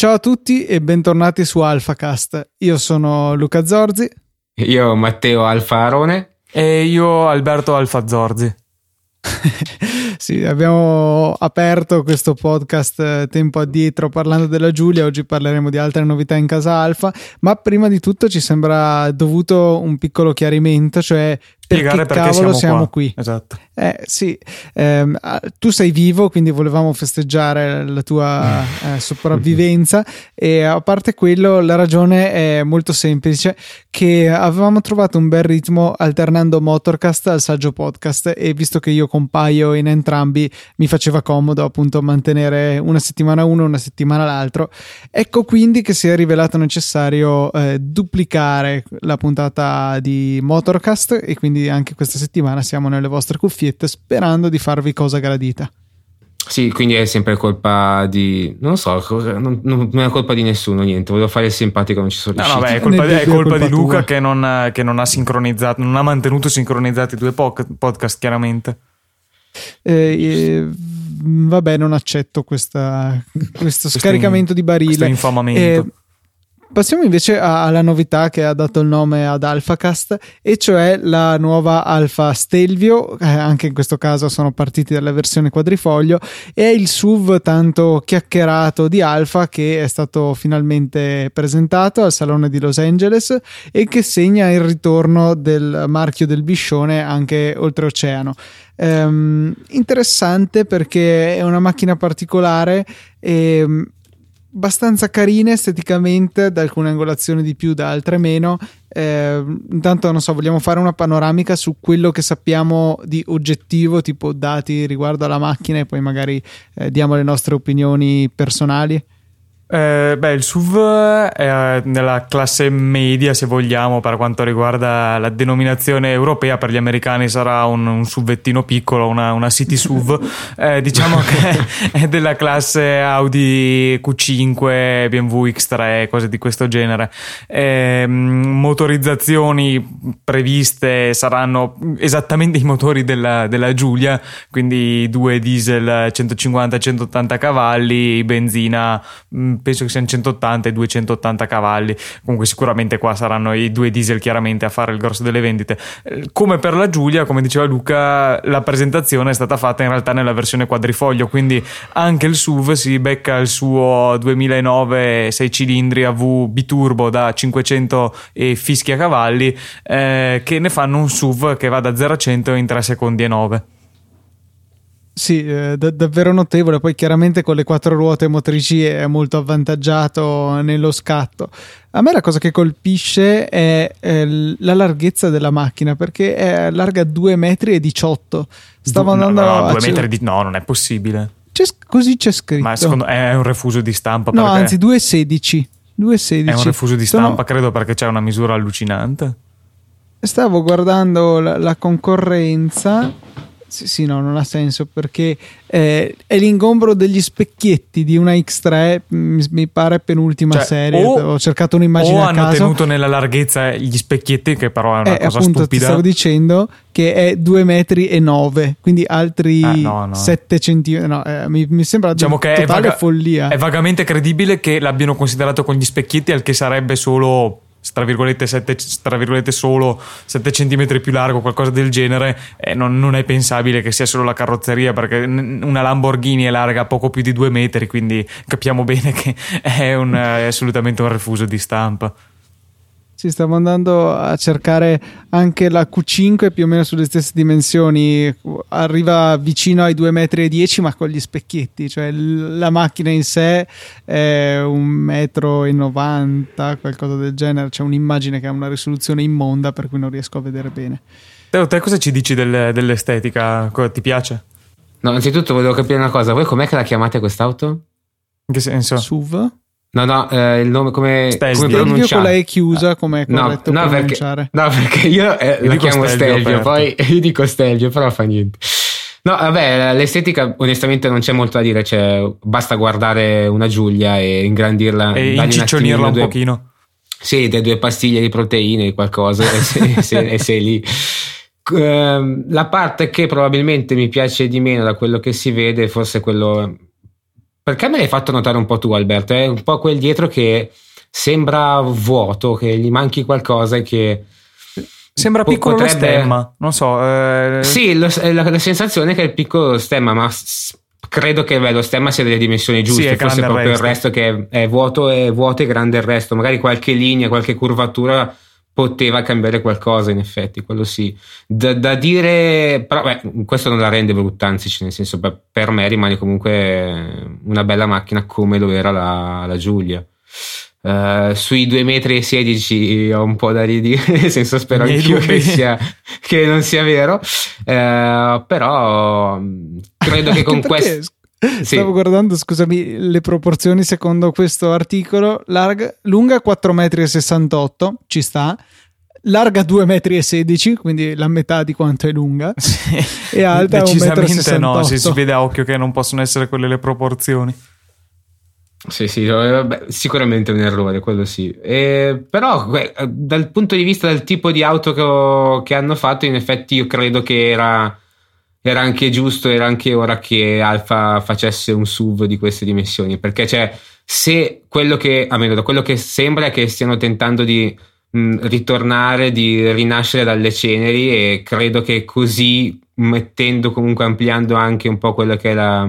Ciao a tutti e bentornati su AlphaCast. Io sono Luca Zorzi. Io Matteo Alfarone. E io Alberto Alfa Zorzi. sì, abbiamo aperto questo podcast eh, tempo addietro parlando della Giulia, oggi parleremo di altre novità in casa Alfa, ma prima di tutto ci sembra dovuto un piccolo chiarimento, cioè spiegare perché, perché siamo, siamo, qui. Esatto. Eh, sì, ehm, tu sei vivo, quindi volevamo festeggiare la tua eh, sopravvivenza e a parte quello la ragione è molto semplice, che avevamo trovato un bel ritmo alternando Motorcast al saggio podcast e visto che io compaio in entrambi mi faceva comodo appunto mantenere una settimana uno e una settimana l'altro. Ecco quindi che si è rivelato necessario eh, duplicare la puntata di Motorcast e quindi anche questa settimana siamo nelle vostre cuffiette sperando di farvi cosa gradita. Sì, quindi è sempre colpa di. Non so, non, non è colpa di nessuno, niente. Volevo fare il simpatico, non ci sono No, riuscito. no, beh, è colpa, Nel è colpa di Luca che non, che non ha sincronizzato, non ha mantenuto sincronizzati i due podcast, chiaramente. Eh, eh, vabbè, non accetto questa- questo scaricamento di Questo barile. infamamento. Eh, passiamo invece alla novità che ha dato il nome ad AlphaCast, e cioè la nuova Alpha Stelvio. eh, anche in questo caso sono partiti dalla versione quadrifoglio. È il SUV tanto chiacchierato di Alpha che è stato finalmente presentato al Salone di Los Angeles e che segna il ritorno del marchio del Biscione anche oltreoceano. Ehm, interessante perché è una macchina particolare e mm, abbastanza carina esteticamente, da alcune angolazioni di più, da altre meno. Eh, intanto, non so, vogliamo fare una panoramica su quello che sappiamo di oggettivo, tipo dati riguardo alla macchina, e poi magari eh, diamo le nostre opinioni personali. Eh, beh, il SUV è nella classe media, se vogliamo, per quanto riguarda la denominazione europea. Per gli americani sarà un, un SUVettino piccolo, una, una City SUV. Eh, diciamo che è della classe Audi Q5, BMW X3, cose di questo genere. Eh, motorizzazioni previste saranno esattamente i motori della, della Giulia, quindi due diesel 150-180 cavalli, benzina penso che siano 180 e 280 cavalli. Comunque, sicuramente qua saranno i due diesel chiaramente a fare il grosso delle vendite. Eh, Come per la Giulia, come diceva Luca, la presentazione è stata fatta in realtà nella versione quadrifoglio, quindi anche il SUV si becca il suo 2009 6 cilindri AV biturbo da 500 e fischia cavalli, eh, che ne fanno un SUV che va da 0 a 100 in 3 secondi e 9. Sì, eh, da- davvero notevole. Poi chiaramente con le quattro ruote motrici è molto avvantaggiato nello scatto. A me la cosa che colpisce è, eh, la larghezza della macchina perché è larga 2,18 metri. e 18. Stavo No, andando no, no, a due cer- metri di... No, non è possibile. c'è così c'è scritto. Ma secondo è un refuso di stampa. no, anzi 2,16. 2,16. È un refuso di Sono- stampa, credo, perché c'è una misura allucinante. Stavo guardando la, la concorrenza. Sì, sì, no, non ha senso perché eh, è l'ingombro degli specchietti di una X3. Mi, mi pare penultima Cioè, serie. o- Ho cercato un'immagine O hanno tenuto nella larghezza gli specchietti, che però è una Eh, cosa appunto, stupida. stavo dicendo che è 2 metri e 9, quindi altri Ah, no, no. 7 centimetri. No, eh, mi, mi sembra Diciamo di che è, vaga- follia. è vagamente credibile che l'abbiano considerato con gli specchietti, al che sarebbe solo. Tra virgolette, sette- tra virgolette solo 7 cm più largo, qualcosa del genere, eh, non, non è pensabile che sia solo la carrozzeria perché una Lamborghini è larga poco più di 2 metri, quindi capiamo bene che è, un, è assolutamente un refuso di stampa. Sì, stavo andando a cercare anche la Q5 più o meno sulle stesse dimensioni, arriva vicino ai 2,10 metri, ma con gli specchietti, cioè la macchina in sé è 1,90 m, qualcosa del genere, c'è un'immagine che ha una risoluzione immonda per cui non riesco a vedere bene. Te, te cosa ci dici del- dell'estetica? Ti piace? No, anzitutto volevo capire una cosa. Voi com'è che la chiamate quest'auto? In che senso? SUV? No, no, eh, il nome come, Stelvio. come Stelvio pronunciate? con la E chiusa, come è No, corretto no, perché, pronunciare. no, perché io, eh, Io la chiamo Stelvio Stelvio, poi io dico Stelvio, però fa niente. No, vabbè, l'estetica onestamente non c'è molto da dire, cioè, basta guardare una Giulia e ingrandirla e inciccionirla un, un pochino. Sì, delle due pastiglie di proteine, qualcosa, e sei, sei, sei lì. Ehm, la parte che probabilmente mi piace di meno da quello che si vede, forse quello. Perché me l'hai fatto notare un po' tu, Alberto? È un po' quel dietro che sembra vuoto, che gli manchi qualcosa e che. Sembra piccolo potrebbe... lo stemma, non so. Eh... Sì, lo, la, la, sensazione è che è il piccolo stemma, ma credo che beh, lo stemma sia delle dimensioni giuste, sì, forse proprio il resto. il resto che è, è vuoto e vuoto e grande il resto, magari qualche linea, qualche curvatura poteva cambiare qualcosa in effetti, quello sì. Da, da dire, però beh, questo non la rende brutta, anzi nel senso beh, per me rimane comunque una bella macchina come lo era la, la Giulia. Uh, sui 2,16 metri ho un po' da ridire, nel senso spero anch'io che, sia, che, non sia vero, uh, però credo che con questo... Sì. Stavo guardando, scusami, le proporzioni secondo questo articolo. Larga, lunga 4,68 m, ci sta. Larga 2,16 m, quindi la metà di quanto è lunga. Sì. E alta Decisamente no, si, si vede a occhio che non possono essere quelle le proporzioni. Sì, sì, vabbè, sicuramente è un errore, quello sì. E, però dal punto di vista del tipo di auto che, ho, che hanno fatto, in effetti io credo che era era anche giusto, era anche ora che Alfa facesse un SUV di queste dimensioni, perché cioè, se quello che, almeno da quello che sembra è che stiano tentando di mh, ritornare, di rinascere dalle ceneri e credo che così mettendo comunque ampliando anche un po' quello che è la,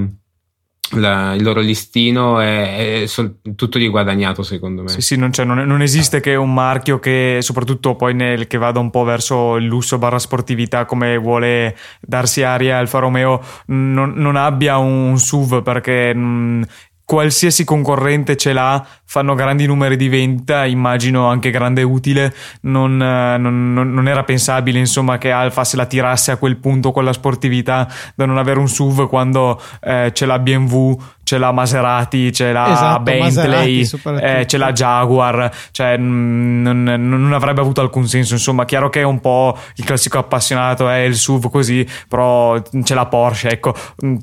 la, il loro listino è, è sol- tutto di guadagnato secondo me. Sì, sì, non, non, non, esiste che un marchio che soprattutto poi nel, che vada un po' verso il lusso barra sportività come vuole darsi aria Alfa Romeo non, non abbia un SUV perché mh, qualsiasi concorrente ce l'ha, fanno grandi numeri di vendita, immagino anche grande utile, non, non, non, era pensabile insomma che Alfa se la tirasse a quel punto con la sportività da non avere un SUV quando eh, ce l'ha BMW c'è la Maserati, c'è la esatto, Bentley, eh, c'è la Jaguar, cioè non, non, avrebbe avuto alcun senso. Insomma, chiaro che è un po' il classico appassionato, è il SUV così, però c'è la Porsche, ecco,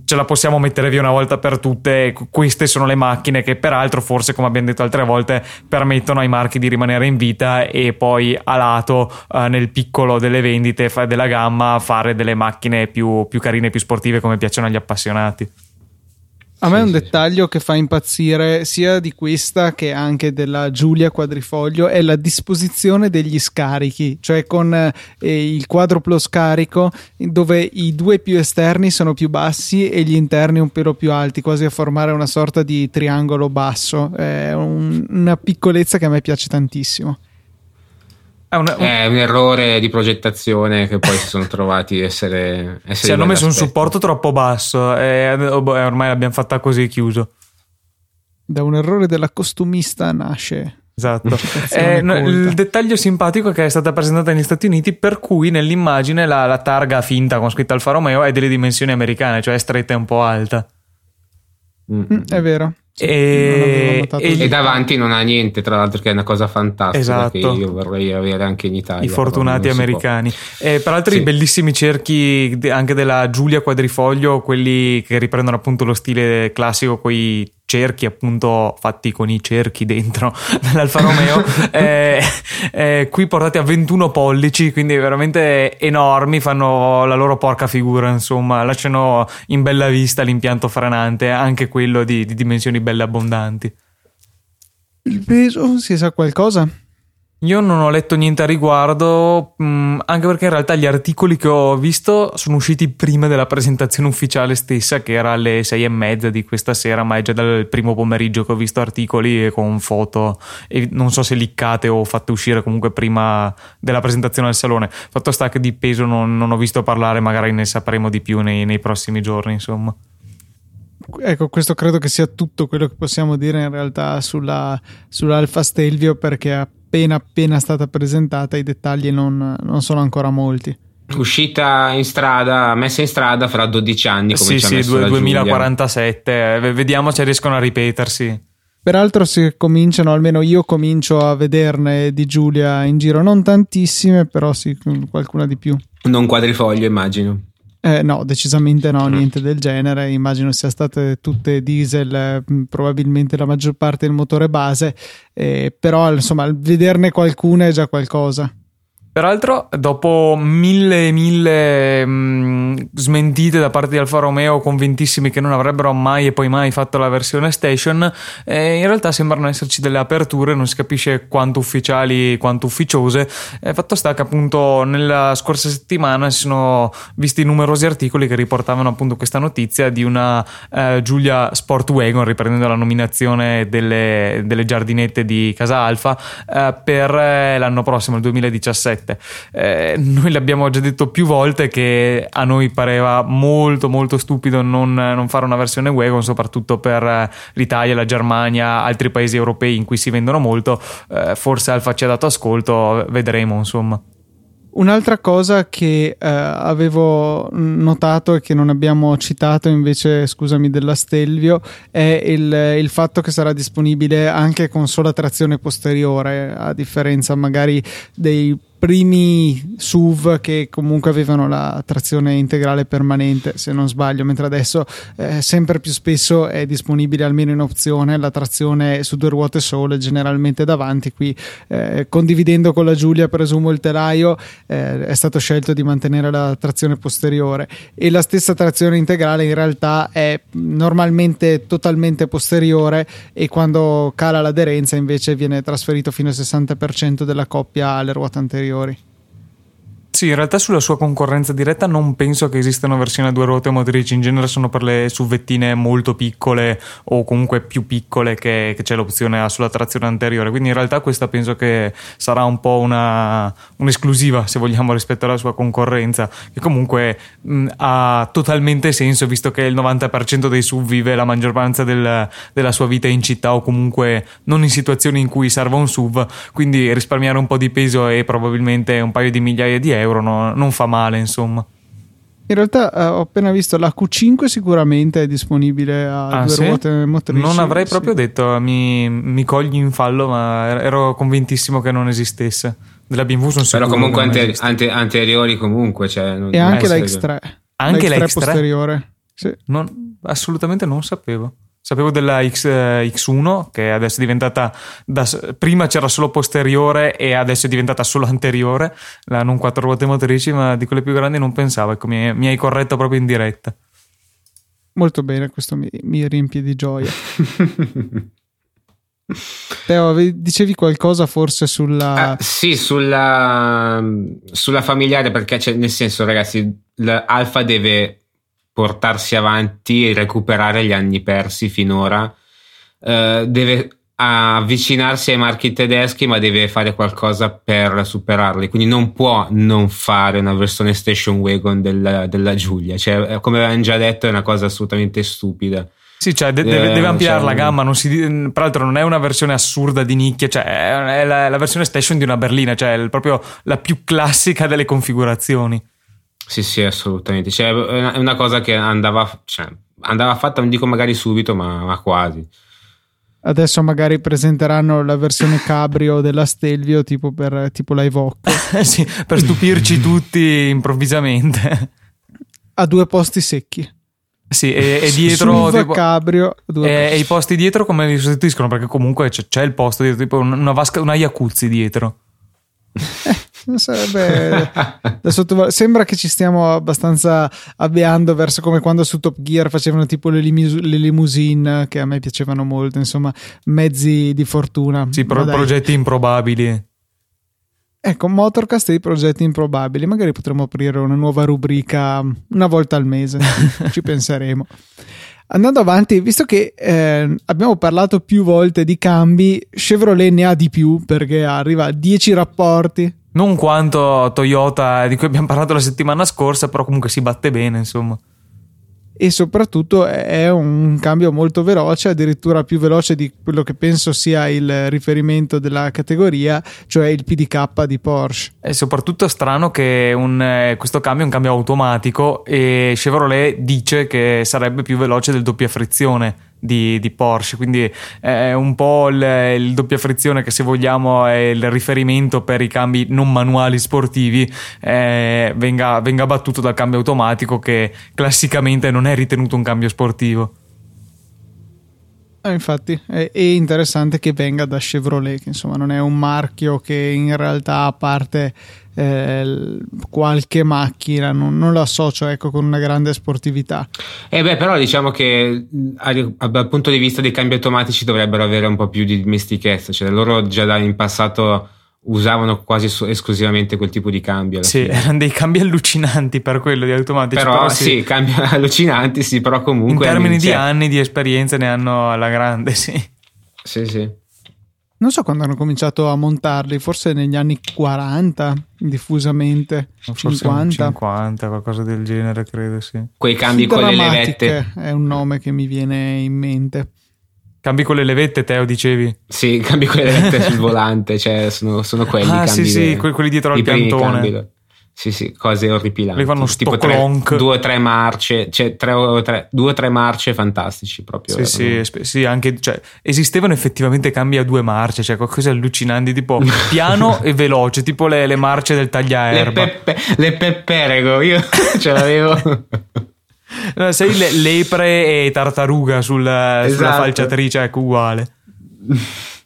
ce la possiamo mettere via una volta per tutte. Queste sono le macchine che, peraltro, forse, come abbiamo detto altre volte, permettono ai marchi di rimanere in vita e poi a lato, eh, nel piccolo delle vendite della gamma, fare delle macchine più, più carine, più sportive come piacciono agli appassionati. A me sì, un dettaglio sì. che fa impazzire sia di questa che anche della Giulia Quadrifoglio è la disposizione degli scarichi, cioè con eh, il quadruplo scarico dove i due più esterni sono più bassi e gli interni un pelo più alti, quasi a formare una sorta di triangolo basso. È un, una piccolezza che a me piace tantissimo. È un, un... è un, errore di progettazione che poi si sono trovati essere. essere sì, hanno messo un supporto troppo basso e ormai l'abbiamo fatta così chiuso. Da un errore della costumista nasce. Esatto. Eh, il dettaglio simpatico è che è stata presentata negli Stati Uniti, per cui nell'immagine la, la targa finta con scritta Alfa Romeo è delle dimensioni americane, cioè è stretta e un po' alta. Mm, è vero. E, e, e, davanti non ha niente, tra l'altro, che è una cosa fantastica esatto. che io vorrei avere anche in Italia. I fortunati americani. E peraltro sì. i bellissimi cerchi anche della Giulia Quadrifoglio, quelli che riprendono appunto lo stile classico, quei cerchi appunto fatti con i cerchi dentro dell'Alfa Romeo eh, eh, qui portati a 21 pollici quindi veramente enormi fanno la loro porca figura insomma lasciano in bella vista l'impianto frenante anche quello di, di dimensioni belle abbondanti il peso si sa qualcosa? Io non ho letto niente a riguardo, mm, anche perché in realtà gli articoli che ho visto sono usciti prima della presentazione ufficiale stessa, che era alle sei e mezza di questa sera, ma è già dal primo pomeriggio che ho visto articoli con foto, e non so se liccate o fatte uscire comunque prima della presentazione al salone. Fatto sta che di peso non, non ho visto parlare, magari ne sapremo di più nei, nei prossimi giorni, insomma. Ecco, questo credo che sia tutto quello che possiamo dire in realtà sulla, sull'Alfa Stelvio perché appena appena stata presentata i dettagli non, non sono ancora molti uscita in strada, messa in strada fra 12 anni. Come sì, sì, 2047. Eh, vediamo se riescono a ripetersi. Peraltro, si cominciano, almeno io comincio a vederne di Giulia in giro, non tantissime, però sì, qualcuna di più. Non quadrifoglio, immagino. Eh, no, decisamente no, niente del genere. Immagino sia state tutte diesel, eh, probabilmente la maggior parte del motore base, eh, però insomma, vederne qualcuna è già qualcosa. Peraltro, dopo mille e mille mh, mm, smentite da parte di Alfa Romeo, convintissimi che non avrebbero mai e poi mai fatto la versione station, eh, in realtà sembrano esserci delle aperture, non si capisce quanto ufficiali quanto ufficiose. Eh, fatto sta che appunto nella scorsa settimana si sono visti numerosi articoli che riportavano appunto questa notizia di una eh, Giulia Sportwagon, riprendendo la nominazione delle, delle giardinette di Casa Alfa, eh, per eh, l'anno prossimo, il 2017. 7. Eh, noi l'abbiamo già detto più volte che a noi pareva molto molto stupido non, non fare una versione wagon, soprattutto per l'Italia, la Germania, altri paesi europei in cui si vendono molto. Eh, forse Alfa ci ha dato ascolto, vedremo insomma. Un'altra cosa che eh, avevo notato e che non abbiamo citato invece, scusami, della Stelvio, è il, il, fatto che sarà disponibile anche con sola trazione posteriore, a differenza magari dei primi SUV che comunque avevano la trazione integrale permanente, se non sbaglio, mentre adesso eh, sempre più spesso è disponibile almeno in opzione la trazione su due ruote sole, generalmente davanti. Qui eh, condividendo con la Giulia, presumo il telaio, eh, è stato scelto di mantenere la trazione posteriore e la stessa trazione integrale in realtà è normalmente totalmente posteriore e quando cala l'aderenza invece viene trasferito fino al 60% della coppia alle ruote anteriori superiori. Sì, in realtà sulla sua concorrenza diretta non penso che esistano versioni a due ruote motrici, in genere sono per le suvettine molto piccole o comunque più piccole che, che c'è l'opzione sulla trazione anteriore, quindi in realtà questa penso che sarà un po' una, un'esclusiva se vogliamo rispetto alla sua concorrenza, che comunque mh, ha totalmente senso visto che il 90% dei SUV vive la maggior parte del, della sua vita in città o comunque non in situazioni in cui serva un SUV, quindi risparmiare un po' di peso e probabilmente un paio di migliaia di euro euro no, non fa male, insomma. In realtà eh, ho appena visto la Q5 sicuramente è disponibile a ah, due sì? ruote motrici. Non avrei sì. proprio detto, mi, mi, cogli in fallo, ma ero convintissimo che non esistesse. Della BMW sono Però comunque ante, ante, anteriori comunque. Cioè, e anche la X3. Anche la X3, la X3? posteriore. Sì. Non, assolutamente non sapevo. Sapevo della X, eh, X1 che adesso è diventata da, prima c'era solo posteriore e adesso è diventata solo anteriore, la non quattro ruote motrici, ma di quelle più grandi non pensavo, ecco, mi, mi hai corretto proprio in diretta. Molto bene, questo mi, mi riempie di gioia. Teo, dicevi qualcosa forse sulla... Ah, sì, sulla, sulla familiare, perché nel senso, ragazzi, l'Alfa deve portarsi avanti e recuperare gli anni persi finora. Uh, deve avvicinarsi ai marchi tedeschi, ma deve fare qualcosa per superarli. Quindi non può non fare una versione station wagon della, della Giulia. Cioè, eh, come avevamo già detto, è una cosa assolutamente stupida. Sì, cioè de- deve, deve, eh, ampliare cioè, la gamma. Non si, peraltro, non è una versione assurda di nicchia, cioè è la, la versione station di una berlina, cioè è proprio la più classica delle configurazioni. Sì, sì, assolutamente. Cioè, è una cosa che andava, cioè, andava fatta, non dico magari subito, ma, ma quasi. Adesso magari presenteranno la versione cabrio della Stelvio tipo, per, tipo la Evoque. sì, per stupirci tutti improvvisamente. A due posti secchi. Sì, e, e dietro tipo, cabrio, e, e, i posti dietro come li sostituiscono? Perché comunque c'è, c'è il posto dietro, tipo una vasca, una Iacuzzi dietro. Sarebbe da sottoval- Sembra che ci stiamo abbastanza avviando verso come quando su Top Gear facevano tipo le, limus- le limousine che a me piacevano molto, insomma, mezzi di fortuna. Sì, pro- progetti improbabili. Ecco, Motorcast e i progetti improbabili. Magari potremmo aprire una nuova rubrica una volta al mese. Ci penseremo. Andando avanti, visto che eh, abbiamo parlato più volte di cambi, Chevrolet ne ha di più perché arriva a 10 rapporti. Non quanto Toyota di cui abbiamo parlato la settimana scorsa, però comunque si batte bene, insomma e soprattutto è un cambio molto veloce, addirittura più veloce di quello che penso sia il riferimento della categoria, cioè il PDK di Porsche. È soprattutto strano che un, eh, questo cambio è un cambio automatico e Chevrolet dice che sarebbe più veloce del doppia frizione di, di, Porsche, quindi è un po' il, il, doppia frizione che se vogliamo è il riferimento per i cambi non manuali sportivi, eh, venga, venga battuto dal cambio automatico che classicamente non è ritenuto un cambio sportivo. Eh, infatti è, è, interessante che venga da Chevrolet, che insomma non è un marchio che in realtà a parte eh, qualche macchina non, non, lo associo ecco, con una grande sportività. Eh beh, però diciamo che dal punto di vista dei cambi automatici dovrebbero avere un po' più di dimestichezza, cioè loro già in passato usavano quasi esclusivamente quel tipo di cambio. Sì, fine. erano dei cambi allucinanti per quello di automatici. Però, però sì, sì, cambi allucinanti, sì, però comunque... In termini di anni di esperienza ne hanno alla grande, sì. Sì, sì. Non so quando hanno cominciato a montarli, forse negli anni 40, diffusamente. Forse 50. 50, qualcosa del genere, credo, sì. Quei cambi con le levette. È un nome che mi viene in mente. Cambi con le levette, Teo, dicevi? Sì, cambi con le levette sul volante, cioè sono, sono quelli. Ah, sì, sì, quelli dietro al piantone. Sì, sì, cose orripilanti. Le fanno tipo tre, due o tre marce, cioè tre o tre, due o tre marce fantastici proprio. Sì, sì, sì, anche, cioè, esistevano effettivamente cambi a due marce, cioè qualcosa allucinanti, tipo piano e veloce, tipo le, le marce del tagliaerba. Le, peppe, le pepperego, io ce l'avevo. No, sei le, lepre e tartaruga sul, esatto. sulla falciatrice, ecco uguale.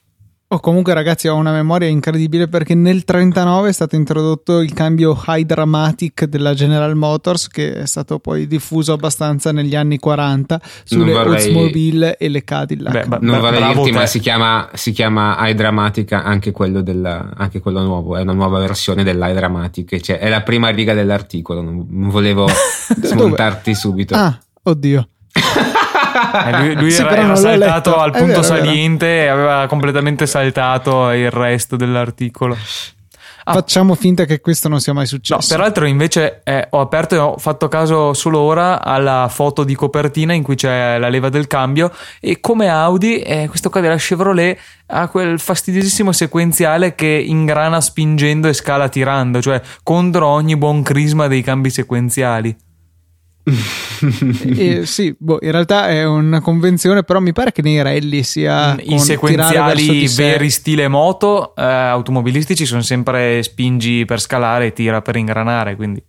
O comunque ragazzi ho una memoria incredibile perché nel 39 è stato introdotto il cambio High Dramatic della General Motors che è stato poi diffuso abbastanza negli anni 40 sulle vorrei... Oldsmobile e le Cadillac. Beh, ba- non vorrei dirti te. ma si chiama, si chiama High Dramatic anche quello, del, anche quello nuovo, è una nuova versione dell'High Dramatic, cioè è la prima riga dell'articolo, non volevo smontarti subito. Ah, oddio. Eh, lui, lui sì, era, era saltato al punto vero, saliente e aveva completamente saltato il resto dell'articolo. Ah. Facciamo finta che questo non sia mai successo. No, peraltro, invece, eh, ho aperto e ho fatto caso solo ora alla foto di copertina in cui c'è la leva del cambio. E come Audi, eh, questo qua della Chevrolet ha quel fastidiosissimo sequenziale che ingrana spingendo e scala tirando, cioè contro ogni buon crisma dei cambi sequenziali e, sì, boh, in realtà è una convenzione, però mi pare che nei rally sia i sequenziali veri stile moto eh, automobilistici sono sempre spingi per scalare e tira per ingranare, quindi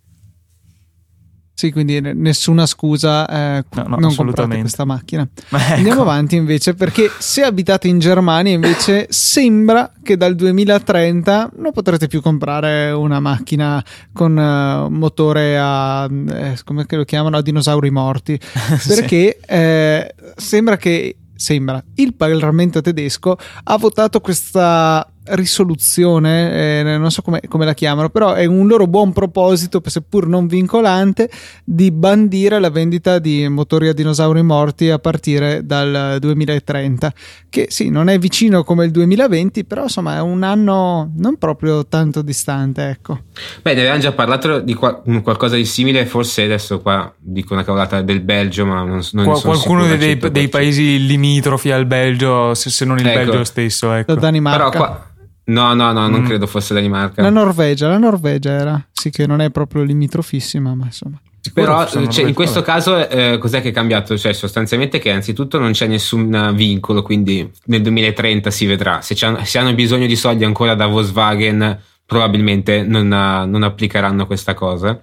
sì, quindi nessuna scusa, eh, no, no, non comprate questa macchina. Ecco. Andiamo avanti invece perché se abitate in Germania invece sembra che dal 2030 non potrete più comprare una macchina con uh, motore a, eh, come lo chiamano, a dinosauri morti, perché sì. eh, sembra che sembra il Parlamento tedesco ha votato questa risoluzione, eh, non so come, come, la chiamano, però è un loro buon proposito, seppur non vincolante, di bandire la vendita di motori a dinosauri morti a partire dal 2030, che sì, non è vicino come il 2020, però insomma è un anno non proprio tanto distante, ecco. Beh, ne avevamo già parlato di qual- qualcosa di simile, forse adesso qua dico una cavolata del Belgio, ma non, non Qual- Qualcuno dei, dei, paesi limitrofi al Belgio, se, se non il ecco. Belgio stesso, ecco. La Danimarca. Però qua No, no, no, non mm. credo fosse Danimarca. La Norvegia, la Norvegia era. Sì, che non è proprio limitrofissima, ma insomma. Però cioè, in questo caso eh, cos'è che è cambiato? Cioè, sostanzialmente che innanzitutto non c'è nessun vincolo, quindi nel 2030 si vedrà. Se, se hanno bisogno di soldi ancora da Volkswagen, probabilmente non, non applicheranno questa cosa.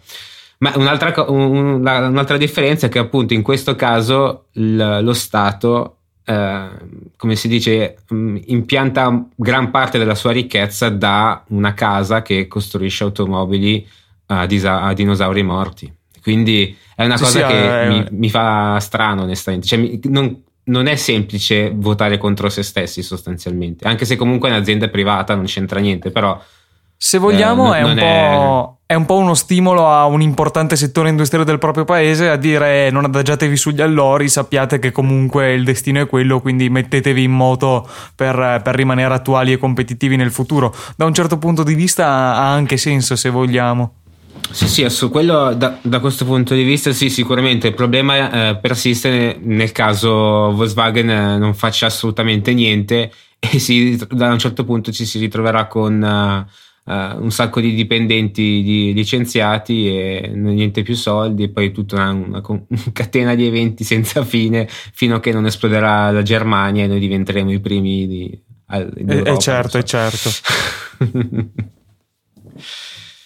Ma un'altra, un, un'altra, differenza è che appunto in questo caso l, lo Stato eh, come si dice, mm, impianta gran parte della sua ricchezza da una casa che costruisce automobili a, disa- a dinosauri morti. Quindi è una sì, cosa sì, che eh, mi, mi, fa strano, onestamente. Cioè, mi, non, non, è semplice votare contro se stessi, sostanzialmente. Anche se comunque è un'azienda privata, non c'entra niente, però se vogliamo, eh, è, un è... è, un po', uno stimolo a un importante settore industriale del proprio paese a dire non adagiatevi sugli allori, sappiate che comunque il destino è quello, quindi mettetevi in moto per, per rimanere attuali e competitivi nel futuro. Da un certo punto di vista ha anche senso, se vogliamo. Sì, sì, su quello da, da, questo punto di vista sì, sicuramente il problema eh, persiste nel caso Volkswagen eh, non faccia assolutamente niente e si, da un certo punto ci si ritroverà con... Uh, uh, un sacco di dipendenti di licenziati e niente più soldi e poi tutta una, una, una, catena di eventi senza fine fino a che non esploderà la Germania e noi diventeremo i primi di, al, e, e certo, e certo.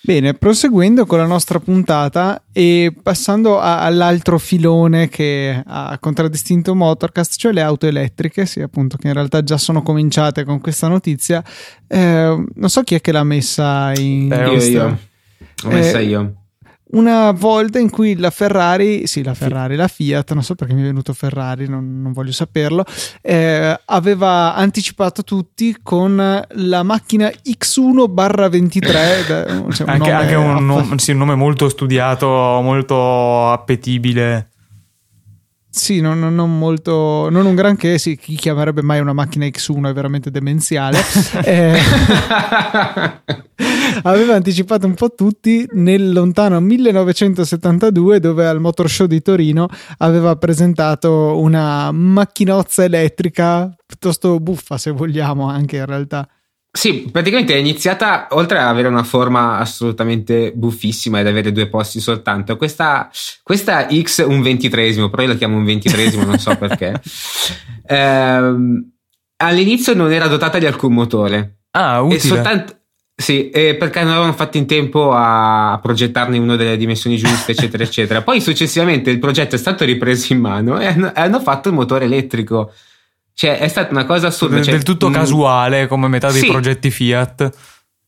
Bene, proseguendo con la nostra puntata e passando a, all'altro filone che ha contraddistinto Motorcast, cioè le auto elettriche, sì, appunto, che in realtà già sono cominciate con questa notizia. Eh, non so chi è che l'ha messa in. Eh, io, io. L'ho messa eh, io una volta in cui la Ferrari, sì, la Ferrari, la Fiat, non so perché mi è venuto Ferrari, non, non voglio saperlo, eh, aveva anticipato tutti con la macchina X1 23. da, cioè un anche, anche un, nome, sì, un nome molto studiato, molto appetibile. Sì, non, non, molto, non un granché, sì, chi chiamerebbe mai una macchina X1 è veramente demenziale. eh, aveva anticipato un po' tutti nel lontano 1972 dove al Motor Show di Torino aveva presentato una macchinozza elettrica piuttosto buffa se vogliamo anche in realtà. Sì, praticamente è iniziata, oltre ad avere una forma assolutamente buffissima ed avere due posti soltanto, questa, questa X un ventitresimo, però io la chiamo un ventitresimo, non so perché, ehm, all'inizio non era dotata di alcun motore. Ah, utile. E soltanto, sì, eh, perché non avevano fatto in tempo a progettarne uno delle dimensioni giuste, eccetera, eccetera. Poi successivamente il progetto è stato ripreso in mano e hanno, hanno fatto il motore elettrico. Cioè, è stata una cosa assurda. Cioè, del tutto mm, casuale, come metà dei sì. progetti Fiat.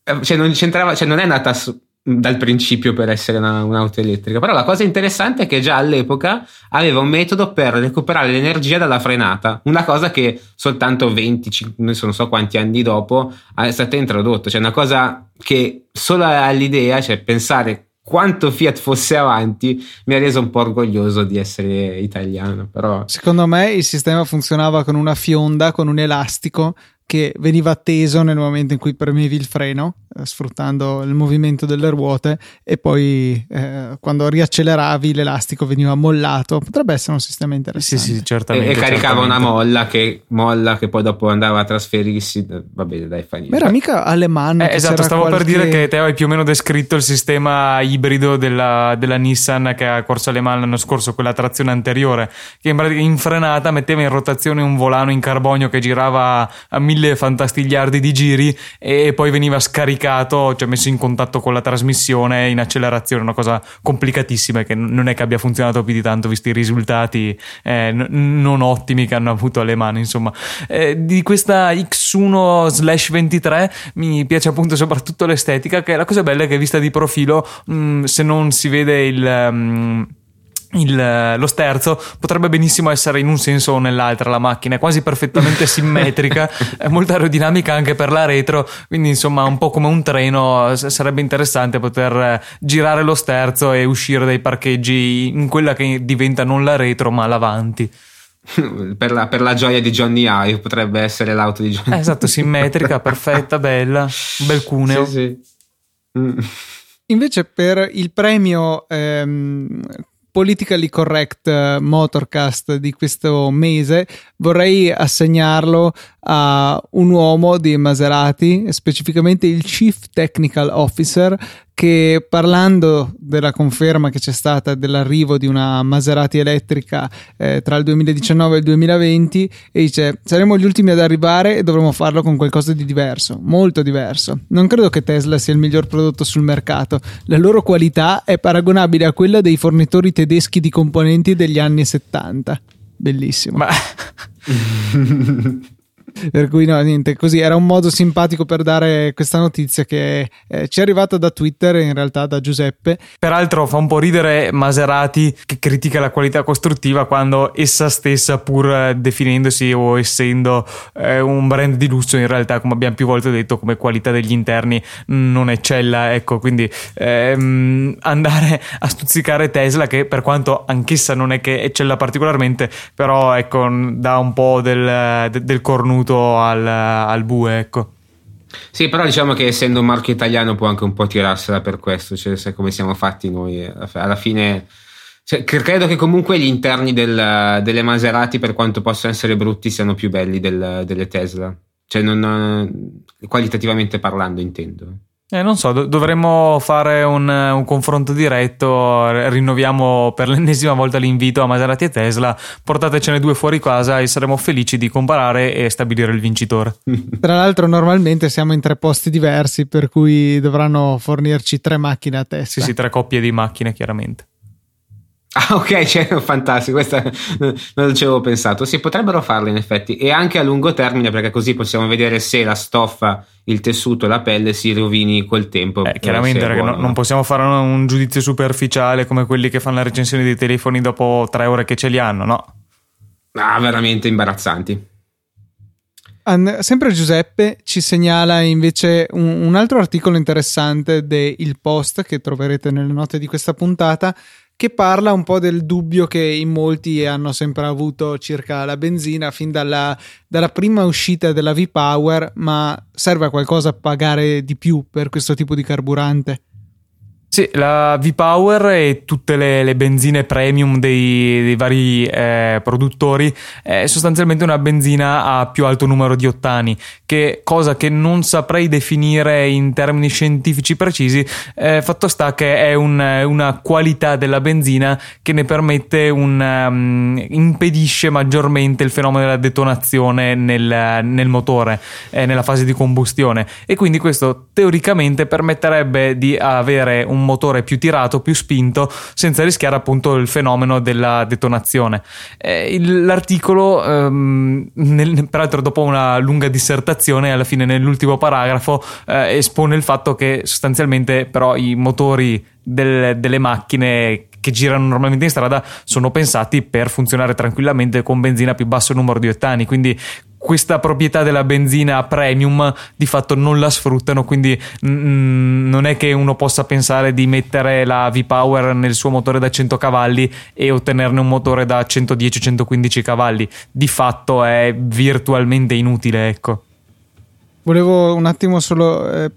Eh, cioè, non c'entrava, cioè, non è nata su, dal principio per essere una, un'auto elettrica. Però la cosa interessante è che già all'epoca aveva un metodo per recuperare l'energia dalla frenata. Una cosa che soltanto 20, non so quanti anni dopo è stata introdotta. Cioè, una cosa che solo all'idea, cioè pensare quanto Fiat fosse avanti mi ha reso un po' orgoglioso di essere italiano. Però... Secondo me il sistema funzionava con una fionda, con un elastico che veniva teso nel momento in cui premevi il freno, eh, sfruttando il movimento delle ruote, e poi eh, quando riacceleravi l'elastico veniva mollato. Potrebbe essere un sistema interessante. Sì, sì, certamente. E, e caricava certamente. una molla che, molla che poi dopo andava a trasferirsi. Va bene, dai, fa niente. Ma era mica Alemanno. Eh, esatto, stavo qualche... per dire che te hai più o meno descritto il sistema ibrido della, della Nissan che ha corso alle l'anno scorso, quella trazione anteriore, che in, in frenata metteva in rotazione un volano in carbonio che girava a mille mille fantastigliardi di giri e poi veniva scaricato, cioè messo in contatto con la trasmissione in accelerazione, una cosa complicatissima che non è che abbia funzionato più di tanto visti i risultati eh, non ottimi che hanno avuto alle mani, insomma. Eh, di questa X1/23 mi piace appunto soprattutto l'estetica, che la cosa bella è che vista di profilo, mh, se non si vede il... Mh, il, lo sterzo potrebbe benissimo essere in un senso o nell'altro la macchina è quasi perfettamente simmetrica è molto aerodinamica anche per la retro quindi insomma un po' come un treno sarebbe interessante poter girare lo sterzo e uscire dai parcheggi in quella che diventa non la retro ma l'avanti per la, per la, gioia di Johnny Ive potrebbe essere l'auto di Johnny eh, esatto simmetrica perfetta bella un bel cuneo sì, sì. Mm. Invece per il premio ehm, politically correct eh, motorcast di questo mese vorrei assegnarlo a un uomo di Maserati, specificamente il Chief Technical Officer, che parlando della conferma che c'è stata dell'arrivo di una Maserati elettrica eh, tra il 2019 e il 2020 e dice saremo gli ultimi ad arrivare e dovremo farlo con qualcosa di diverso, molto diverso. Non credo che Tesla sia il miglior prodotto sul mercato, la loro qualità è paragonabile a quella dei fornitori tedeschi di componenti degli anni 70. Bellissimo. Ma per cui no, niente, così era un modo simpatico per dare questa notizia che eh, ci è arrivata da Twitter, in realtà da Giuseppe. Peraltro fa un po' ridere Maserati che critica la qualità costruttiva quando essa stessa, pur definendosi o essendo eh, un brand di lusso, in realtà, come abbiamo più volte detto, come qualità degli interni non eccella. Ecco, quindi ehm, andare a stuzzicare Tesla, che per quanto anch'essa non è che eccella particolarmente, però ecco, dà un po' del, del cornuto venuto al, al bue, ecco. Sì, però diciamo che essendo un marchio italiano può anche un po' tirarsela per questo, cioè come siamo fatti noi. Alla fine cioè, credo che comunque gli interni del, delle Maserati, per quanto possano essere brutti, siano più belli del, delle Tesla. Cioè, non, qualitativamente parlando, intendo. Eh, non so, do- dovremmo fare un, un, confronto diretto. Rinnoviamo per l'ennesima volta l'invito a Maserati e Tesla. Portatecene due fuori casa e saremo felici di comparare e stabilire il vincitore. Tra l'altro, normalmente siamo in tre posti diversi, per cui dovranno fornirci tre macchine a testa. Sì, sì, tre coppie di macchine, chiaramente. Ah, ok, cioè, fantastico, questa non ci avevo pensato. Sì, potrebbero farlo in effetti e anche a lungo termine perché così possiamo vedere se la stoffa, il tessuto e la pelle si rovini col tempo. Eh, chiaramente, perché no, non possiamo fare un giudizio superficiale come quelli che fanno la recensione dei telefoni dopo tre ore che ce li hanno, no? Ah, veramente imbarazzanti. Sempre Giuseppe ci segnala invece un, un altro articolo interessante del Post che troverete nelle note di questa puntata che parla un po' del dubbio che in molti hanno sempre avuto circa la benzina fin dalla, dalla prima uscita della V-Power, ma serve a qualcosa pagare di più per questo tipo di carburante? Sì, la V-Power e tutte le, le benzine premium dei, dei vari eh, produttori è sostanzialmente una benzina a più alto numero di ottani, che cosa che non saprei definire in termini scientifici precisi, eh, fatto sta che è un, una qualità della benzina che ne permette un um, impedisce maggiormente il fenomeno della detonazione nel, nel motore, eh, nella fase di combustione. E quindi questo teoricamente permetterebbe di avere un motore più tirato, più spinto, senza rischiare appunto il fenomeno della detonazione. Eh, l'articolo, ehm, nel, peraltro dopo una lunga dissertazione, alla fine nell'ultimo paragrafo eh, espone il fatto che sostanzialmente però i motori del, delle macchine che girano normalmente in strada sono pensati per funzionare tranquillamente con benzina a più basso numero di ottani, quindi questa proprietà della benzina premium di fatto non la sfruttano, quindi non è che uno possa pensare di mettere la V-Power nel suo motore da 100 cavalli e ottenerne un motore da 110-115 cavalli. Di fatto è virtualmente inutile, ecco. Volevo un attimo solo eh,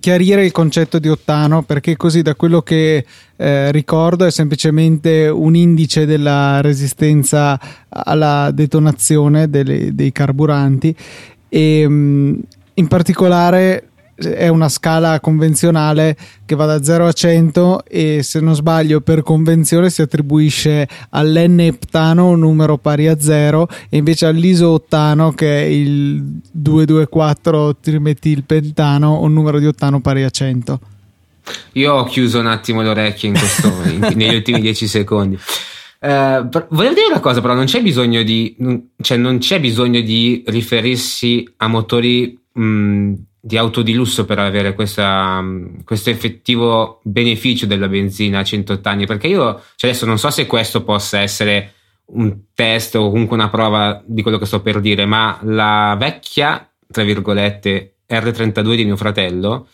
chiarire il concetto di ottano perché così da quello che eh, ricordo è semplicemente un indice della resistenza alla detonazione delle, dei carburanti. E mh, in particolare è una scala convenzionale che va da 0 a 100 e se non sbaglio per convenzione si attribuisce all'N-eptano un numero pari a 0 e invece all'iso-ottano che è il 224 trimetilpentano un numero di ottano pari a 100. Io ho chiuso un attimo le orecchie in questo, in, negli ultimi 10 secondi. Uh, volevo dire una cosa, però non c'è bisogno di, cioè non c'è bisogno di riferirsi a motori mh, di auto di lusso per avere questa, questo effettivo beneficio della benzina a 180 anni perché io cioè adesso non so se questo possa essere un test o comunque una prova di quello che sto per dire ma la vecchia tra virgolette R32 di mio fratello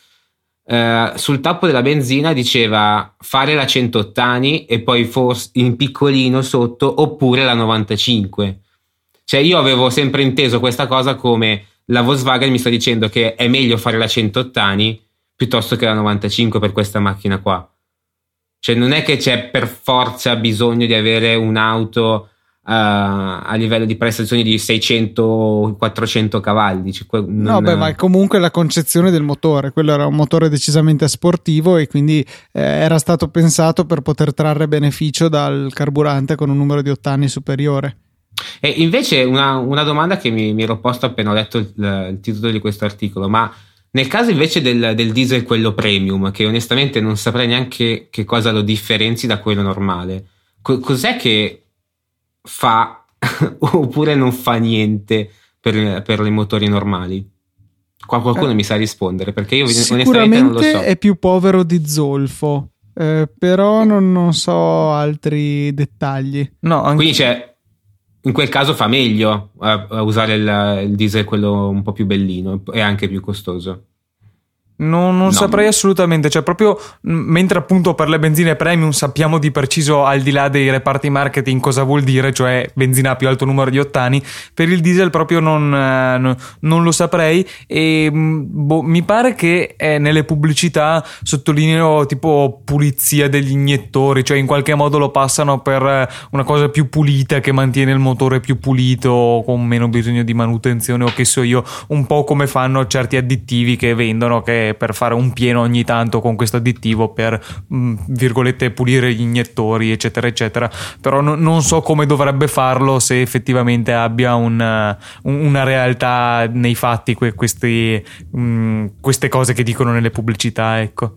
eh, sul tappo della benzina diceva fare la 180 anni e poi forse in piccolino sotto oppure la 95 cioè io avevo sempre inteso questa cosa come la Volkswagen mi sta dicendo che è meglio fare la 108 anni piuttosto che la 95 per questa macchina qua. Cioè non è che c'è per forza bisogno di avere un'auto uh, a livello di prestazioni di 600-400 cavalli. Cioè. No, beh, ma è comunque la concezione del motore. Quello era un motore decisamente sportivo e quindi eh, era stato pensato per poter trarre beneficio dal carburante con un numero di ottani superiore. E invece una, una domanda che mi, mi, ero posto appena ho letto il, il, titolo di questo articolo, ma nel caso invece del, del, diesel quello premium, che onestamente non saprei neanche che cosa lo differenzi da quello normale, co- cos'è che fa oppure non fa niente per, per i motori normali? Qua qualcuno eh, mi sa rispondere perché io onestamente non lo so. è più povero di zolfo, eh, però non, non, so altri dettagli. No, anche... Quindi c'è in quel caso fa meglio a, a usare il, il, diesel quello un po' più bellino e anche più costoso. Non, non no. saprei assolutamente, cioè proprio mentre appunto per le benzine premium sappiamo di preciso al di là dei reparti marketing cosa vuol dire, cioè benzina a più alto numero di ottani, per il diesel proprio non, eh, non lo saprei e boh, mi pare che eh, nelle pubblicità sottolineino tipo pulizia degli iniettori, cioè in qualche modo lo passano per una cosa più pulita che mantiene il motore più pulito con meno bisogno di manutenzione o che so io, un po' come fanno certi additivi che vendono che per fare un pieno ogni tanto con questo additivo per, mh, mm, virgolette, pulire gli iniettori, eccetera, eccetera. Però no, non so come dovrebbe farlo se effettivamente abbia un, una realtà nei fatti que, questi, mh, mm, queste cose che dicono nelle pubblicità, ecco.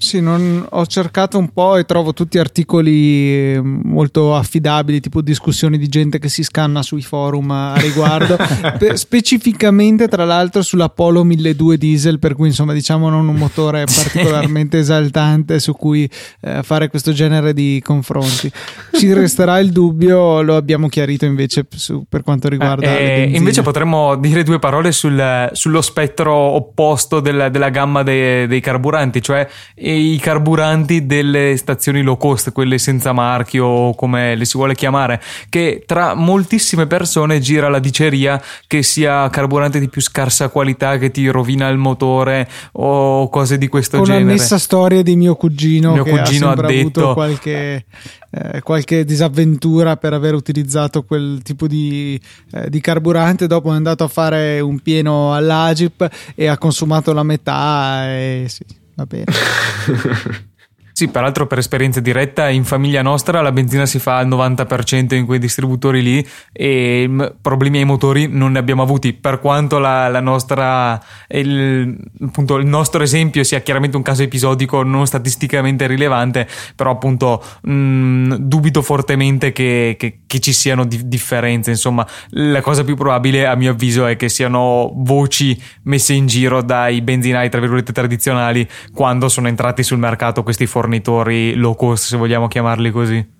Sì, non, ho cercato un po' e trovo tutti articoli eh, molto affidabili, tipo discussioni di gente che si scanna sui forum a riguardo, specificamente tra l'altro sull'Apollo 1200 diesel, per cui insomma diciamo non un motore particolarmente esaltante su cui eh, fare questo genere di confronti. Ci resterà il dubbio, lo abbiamo chiarito invece su, per quanto riguarda... Eh, invece potremmo dire due parole sul, sullo spettro opposto del, della gamma dei, dei carburanti, cioè i carburanti delle stazioni low cost, quelle senza marchio, come le si vuole chiamare, che tra moltissime persone gira la diceria che sia carburante di più scarsa qualità che ti rovina il motore o cose di questo Con genere. Con la storia di mio cugino mio che cugino ha, ha detto qualche, eh, qualche disavventura per aver utilizzato quel tipo di, eh, di carburante dopo è andato a fare un pieno all'Agip e ha consumato la metà e sì va bene. Sì, peraltro per esperienza diretta in famiglia nostra la benzina si fa al 90% in quei distributori lì e problemi ai motori non ne abbiamo avuti. Per quanto la, la nostra, il, appunto, il nostro esempio sia chiaramente un caso episodico non statisticamente rilevante però appunto mh, dubito fortemente che, che, che ci siano di, differenze. Insomma la cosa più probabile a mio avviso è che siano voci messe in giro dai benzinai tra virgolette tradizionali quando sono entrati sul mercato questi fornitori fornitori low cost, se vogliamo chiamarli così.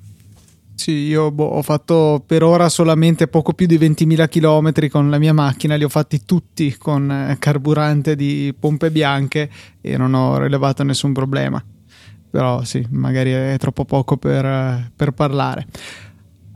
Sì, io boh, ho fatto per ora solamente poco più di 20.000 km con la mia macchina, li ho fatti tutti con eh, carburante di pompe bianche e non ho rilevato nessun problema. Però sì, magari è troppo poco per, eh, per parlare.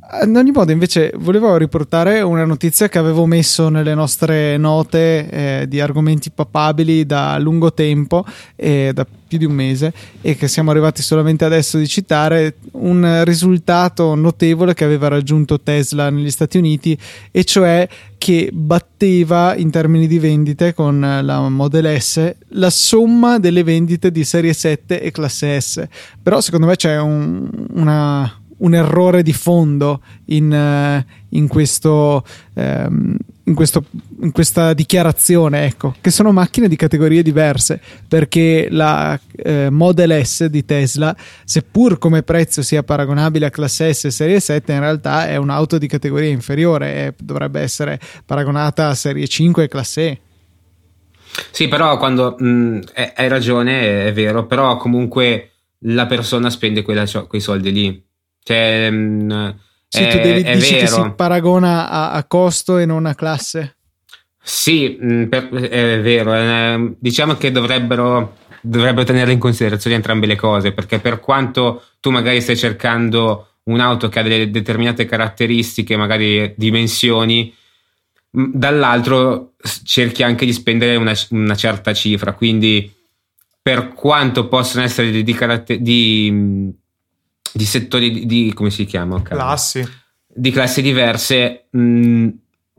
Ad ogni modo, invece, volevo riportare una notizia che avevo messo nelle nostre note eh, di argomenti papabili da lungo tempo, eh, da più di un mese, e che siamo arrivati solamente adesso di citare un risultato notevole che aveva raggiunto Tesla negli Stati Uniti, e cioè che batteva in termini di vendite con la Model S la somma delle vendite di serie 7 e classe S. Però, secondo me, c'è un, una un errore di fondo in, uh, in, questo, um, in, questo, in, questa dichiarazione, ecco, che sono macchine di categorie diverse, perché la uh, Model S di Tesla, seppur come prezzo sia paragonabile a classe S e serie 7, in realtà è un'auto di categoria inferiore, e dovrebbe essere paragonata a serie 5 e classe E. Sì, però quando mh, hai ragione, è vero, però comunque la persona spende quella, quei soldi lì cioè, mh, mm, sì, è, tu devi, è dici vero. che si paragona a, a, costo e non a classe. Sì, mh, mm, per, è vero. Eh, diciamo che dovrebbero, dovrebbero tenere in considerazione entrambe le cose, perché per quanto tu magari stai cercando un'auto che ha delle determinate caratteristiche, magari dimensioni, mm, dall'altro cerchi anche di spendere una, una certa cifra. Quindi, per quanto possono essere di, di, di di settori di, come si chiama? Classi. Di classi diverse. Mh, mm,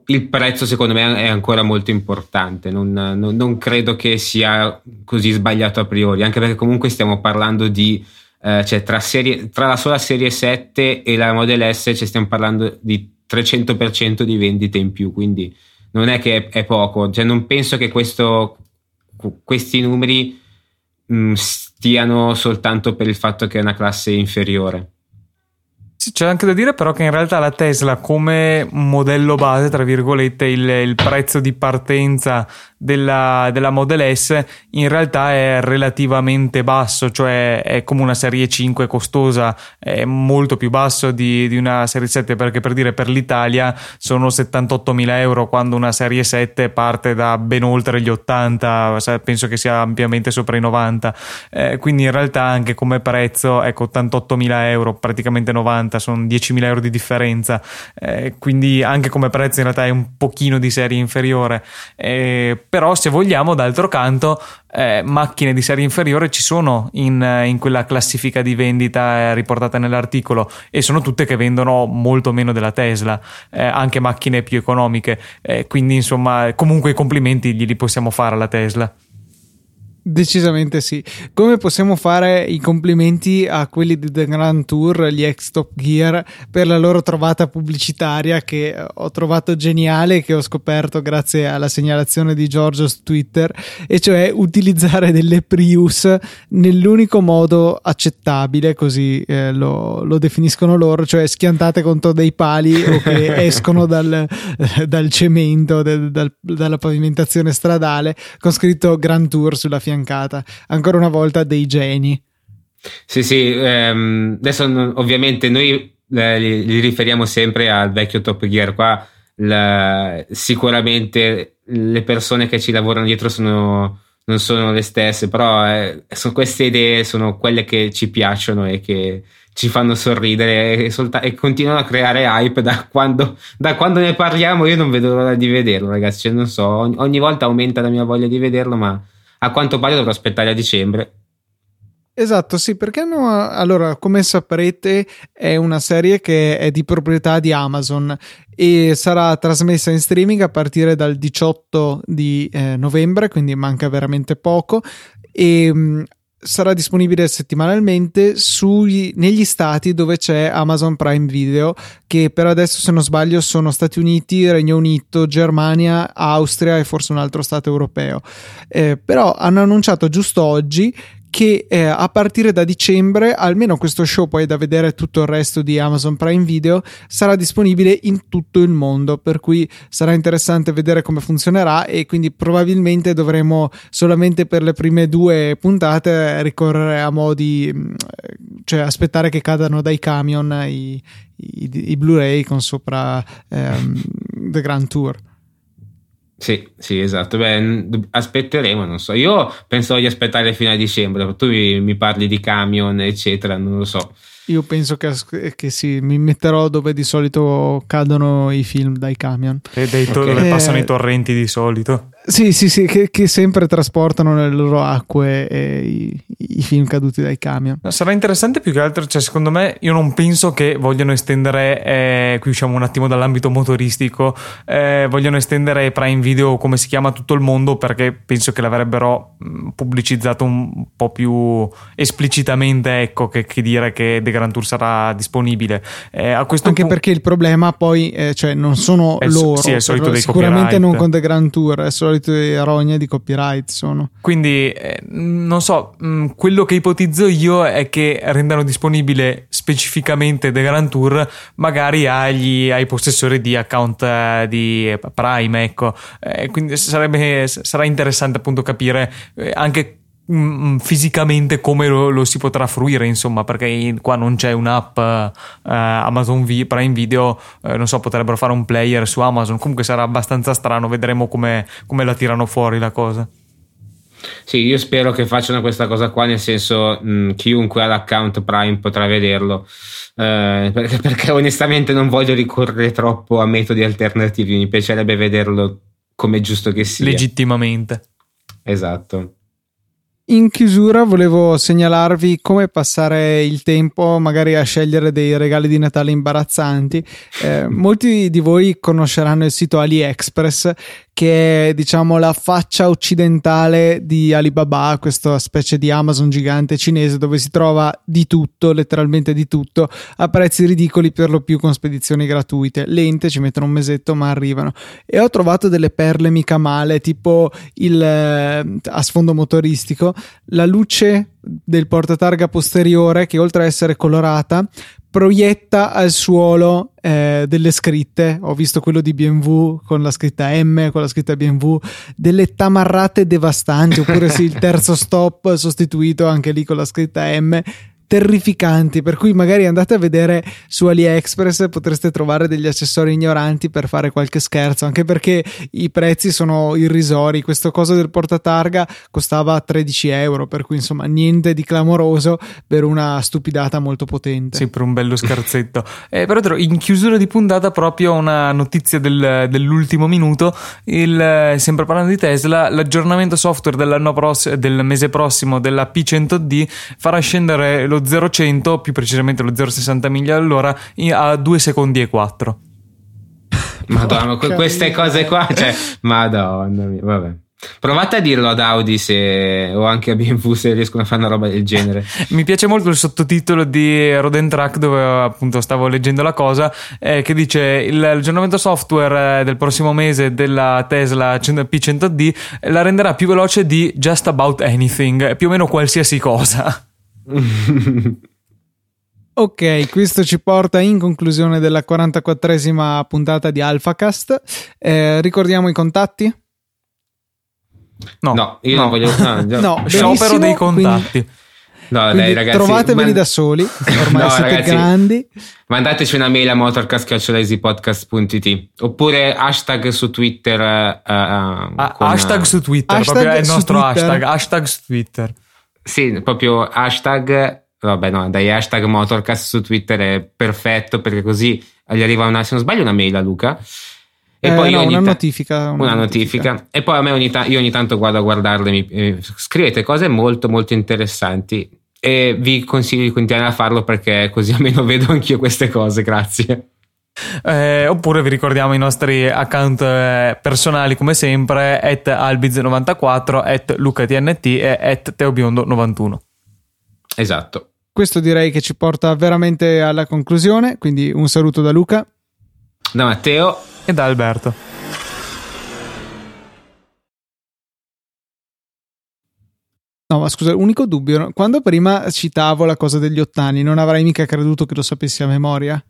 il prezzo secondo me è ancora molto importante, non, non, non, credo che sia così sbagliato a priori, anche perché comunque stiamo parlando di, eh, cioè tra, serie, tra, la sola serie 7 e la Model S cioè stiamo parlando di 300% di vendite in più, quindi non è che è, è poco, cioè non penso che questo, questi numeri mh, mm, stiano soltanto per il fatto che è una classe inferiore. C'è anche da dire però che in realtà la Tesla come modello base, tra virgolette, il, il prezzo di partenza della, della, Model S in realtà è relativamente basso, cioè è come una serie 5 costosa, è molto più basso di, di una serie 7 perché per dire per l'Italia sono 78.000 euro quando una serie 7 parte da ben oltre gli 80, penso che sia ampiamente sopra i 90, eh, quindi in realtà anche come prezzo ecco 88.000 euro, praticamente 90, sono 10.000 euro di differenza, eh, quindi anche come prezzo in realtà è un pochino di serie inferiore. Eh, però se vogliamo d'altro canto eh, macchine di serie inferiore ci sono in, in quella classifica di vendita eh, riportata nell'articolo e sono tutte che vendono molto meno della Tesla, eh, anche macchine più economiche, eh, quindi insomma comunque i complimenti glieli possiamo fare alla Tesla. Decisamente sì. Come possiamo fare i complimenti a quelli di The Grand Tour, gli ex Top Gear, per la loro trovata pubblicitaria che ho trovato geniale, che ho scoperto grazie alla segnalazione di Giorgio su Twitter, e cioè utilizzare delle Prius nell'unico modo accettabile, così eh, lo, lo, definiscono loro, cioè schiantate contro dei pali o che escono dal, dal cemento, del, dal, dalla pavimentazione stradale, con scritto Grand Tour sulla fianca affiancata ancora una volta dei geni. Sì, sì, ehm, adesso ovviamente noi eh, li, riferiamo sempre al vecchio Top Gear qua, la, sicuramente le persone che ci lavorano dietro sono, non sono le stesse, però eh, sono queste idee sono quelle che ci piacciono e che ci fanno sorridere e, solta- e continuano a creare hype da quando, da quando, ne parliamo. Io non vedo l'ora di vederlo, ragazzi. Cioè, non so, ogni, ogni volta aumenta la mia voglia di vederlo, ma a quanto pare dovrò aspettare a dicembre. Esatto, sì, perché no? Allora, come saprete, è una serie che è di proprietà di Amazon e sarà trasmessa in streaming a partire dal 18 di eh, novembre, quindi manca veramente poco. E mh, sarà disponibile settimanalmente sui, negli stati dove c'è Amazon Prime Video, che per adesso, se non sbaglio, sono Stati Uniti, Regno Unito, Germania, Austria e forse un altro stato europeo. Eh, però hanno annunciato giusto oggi che eh, a partire da dicembre, almeno questo show, poi da vedere tutto il resto di Amazon Prime Video, sarà disponibile in tutto il mondo, per cui sarà interessante vedere come funzionerà e quindi probabilmente dovremo solamente per le prime due puntate ricorrere a modi, mm, cioè aspettare che cadano dai camion i, i, i Blu-ray con sopra ehm, The Grand Tour. Sì, sì, esatto. Beh, aspetteremo, non so. Io penso di aspettare fino a dicembre. Tu mi, mi parli di camion, eccetera, non lo so. Io penso che, che, sì, mi metterò dove di solito cadono i film dai camion. E dei to- okay. dove passano i eh, torrenti di solito. Sì, sì, sì, che, che, sempre trasportano nelle loro acque i, i, film caduti dai camion. Sarà interessante più che altro, cioè secondo me io non penso che vogliano estendere, eh, qui usciamo un attimo dall'ambito motoristico, eh, vogliano estendere Prime Video come si chiama tutto il mondo perché penso che l'avrebbero mm, pubblicizzato un po' più esplicitamente, ecco, che, che dire che The Grand Tour sarà disponibile. Eh, Anche punto... perché il problema poi, eh, cioè non sono è, loro, sì, è sicuramente copyright. non con The Grand Tour, è solo solite rogne di copyright sono. Quindi, eh, non so, mh, mm, quello che ipotizzo io è che rendano disponibile specificamente The Grand Tour magari agli, ai possessori di account eh, di Prime, ecco. Eh, quindi sarebbe, sarà interessante appunto capire eh, anche fisicamente come lo, lo, si potrà fruire insomma perché qua non c'è un'app eh, Amazon v, Prime Video eh, non so potrebbero fare un player su Amazon comunque sarà abbastanza strano vedremo come, come la tirano fuori la cosa sì, io spero che facciano questa cosa qua, nel senso mh, mm, chiunque ha l'account Prime potrà vederlo, eh, perché, perché, onestamente non voglio ricorrere troppo a metodi alternativi, mi piacerebbe vederlo come giusto che sia. Legittimamente. Esatto. In chiusura volevo segnalarvi come passare il tempo magari a scegliere dei regali di Natale imbarazzanti. Eh, molti di voi conosceranno il sito AliExpress che è diciamo la faccia occidentale di Alibaba, questa specie di Amazon gigante cinese dove si trova di tutto, letteralmente di tutto, a prezzi ridicoli per lo più con spedizioni gratuite. Lente, ci mettono un mesetto ma arrivano. E ho trovato delle perle mica male, tipo il eh, a sfondo motoristico, la luce del portatarga posteriore che oltre a essere colorata proietta al suolo eh, delle scritte. Ho visto quello di BMW con la scritta M, con la scritta BMW, delle tamarrate devastanti, oppure sì, il terzo stop sostituito anche lì con la scritta M terrificanti, per cui magari andate a vedere su AliExpress potreste trovare degli accessori ignoranti per fare qualche scherzo, anche perché i prezzi sono irrisori. Questo coso del portatarga costava 13 euro, per cui insomma niente di clamoroso per una stupidata molto potente. Sì, per un bello scherzetto. eh, però in chiusura di puntata proprio una notizia del, dell'ultimo minuto, il, sempre parlando di Tesla, l'aggiornamento software dell'anno prossimo, del mese prossimo della P100D farà scendere lo lo 0-100, più precisamente lo 0,60 miglia all'ora, a 2 secondi e 4. Madonna, queste cose qua, cioè, madonna mia, vabbè. Provate a dirlo ad Audi se, o anche a BMW se riescono a fare una roba del genere. Mi piace molto il sottotitolo di Roden Track dove appunto stavo leggendo la cosa eh, che dice il aggiornamento software eh, del prossimo mese della Tesla P100D la renderà più veloce di just about anything, più o meno qualsiasi cosa. Ok, questo ci porta in conclusione della 44esima puntata di AlphaCast. Eh, ricordiamo i contatti? No, no io no. non voglio. No, no sciopero dei contatti. Quindi, no, dai, ragazzi, trovateveli man... da soli, ormai no, siete ragazzi, grandi. Mandateci una mail a motorcast.podcast.it oppure hashtag su Twitter. Uh, ah, con, hashtag su Twitter, hashtag proprio è il nostro Twitter. hashtag. Hashtag su Twitter. Sì, proprio hashtag vabbè no, dai hashtag Motorcast su Twitter è perfetto perché così gli arriva una, se non sbaglio una mail a Luca e eh, poi no, una, ta- notifica, una, una notifica. notifica. E poi a me ogni ta- io ogni tanto guardo a guardarle, mi, eh, scrivete cose molto molto interessanti e vi consiglio di continuare a farlo perché così almeno vedo anch'io queste cose, grazie. Eh, oppure vi ricordiamo i nostri account eh, personali come sempre at albiz94 at lucatnt e at teobiondo91. Esatto. Questo direi che ci porta veramente alla conclusione quindi un saluto da Luca. Da Matteo. E da Alberto. No, ma scusa, unico dubbio, quando prima citavo la cosa degli ottani, non avrei mica creduto che lo sapessi a memoria?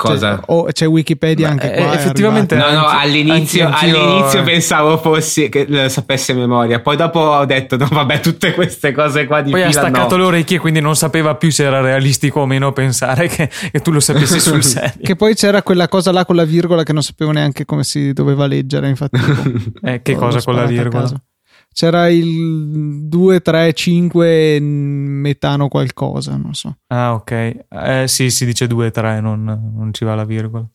Cosa? Cioè, oh, c'è Wikipedia Beh, anche qua. Effettivamente. No, no, all'inizio, anch'io, all'inizio pensavo fossi che lo sapesse a memoria. Poi dopo ho detto, no, vabbè, tutte queste cose qua di Poi fila, ha staccato no. le orecchie, quindi non sapeva più se era realistico o meno pensare che, che tu lo sapessi sul serio. che poi c'era quella cosa là con la virgola che non sapevo neanche come si doveva leggere. Infatti, eh, che cosa con la virgola? C'era il 2, 3, 5 metano qualcosa, non so. Ah, ok. Eh, sì, si dice 2, 3, non, non ci va la virgola.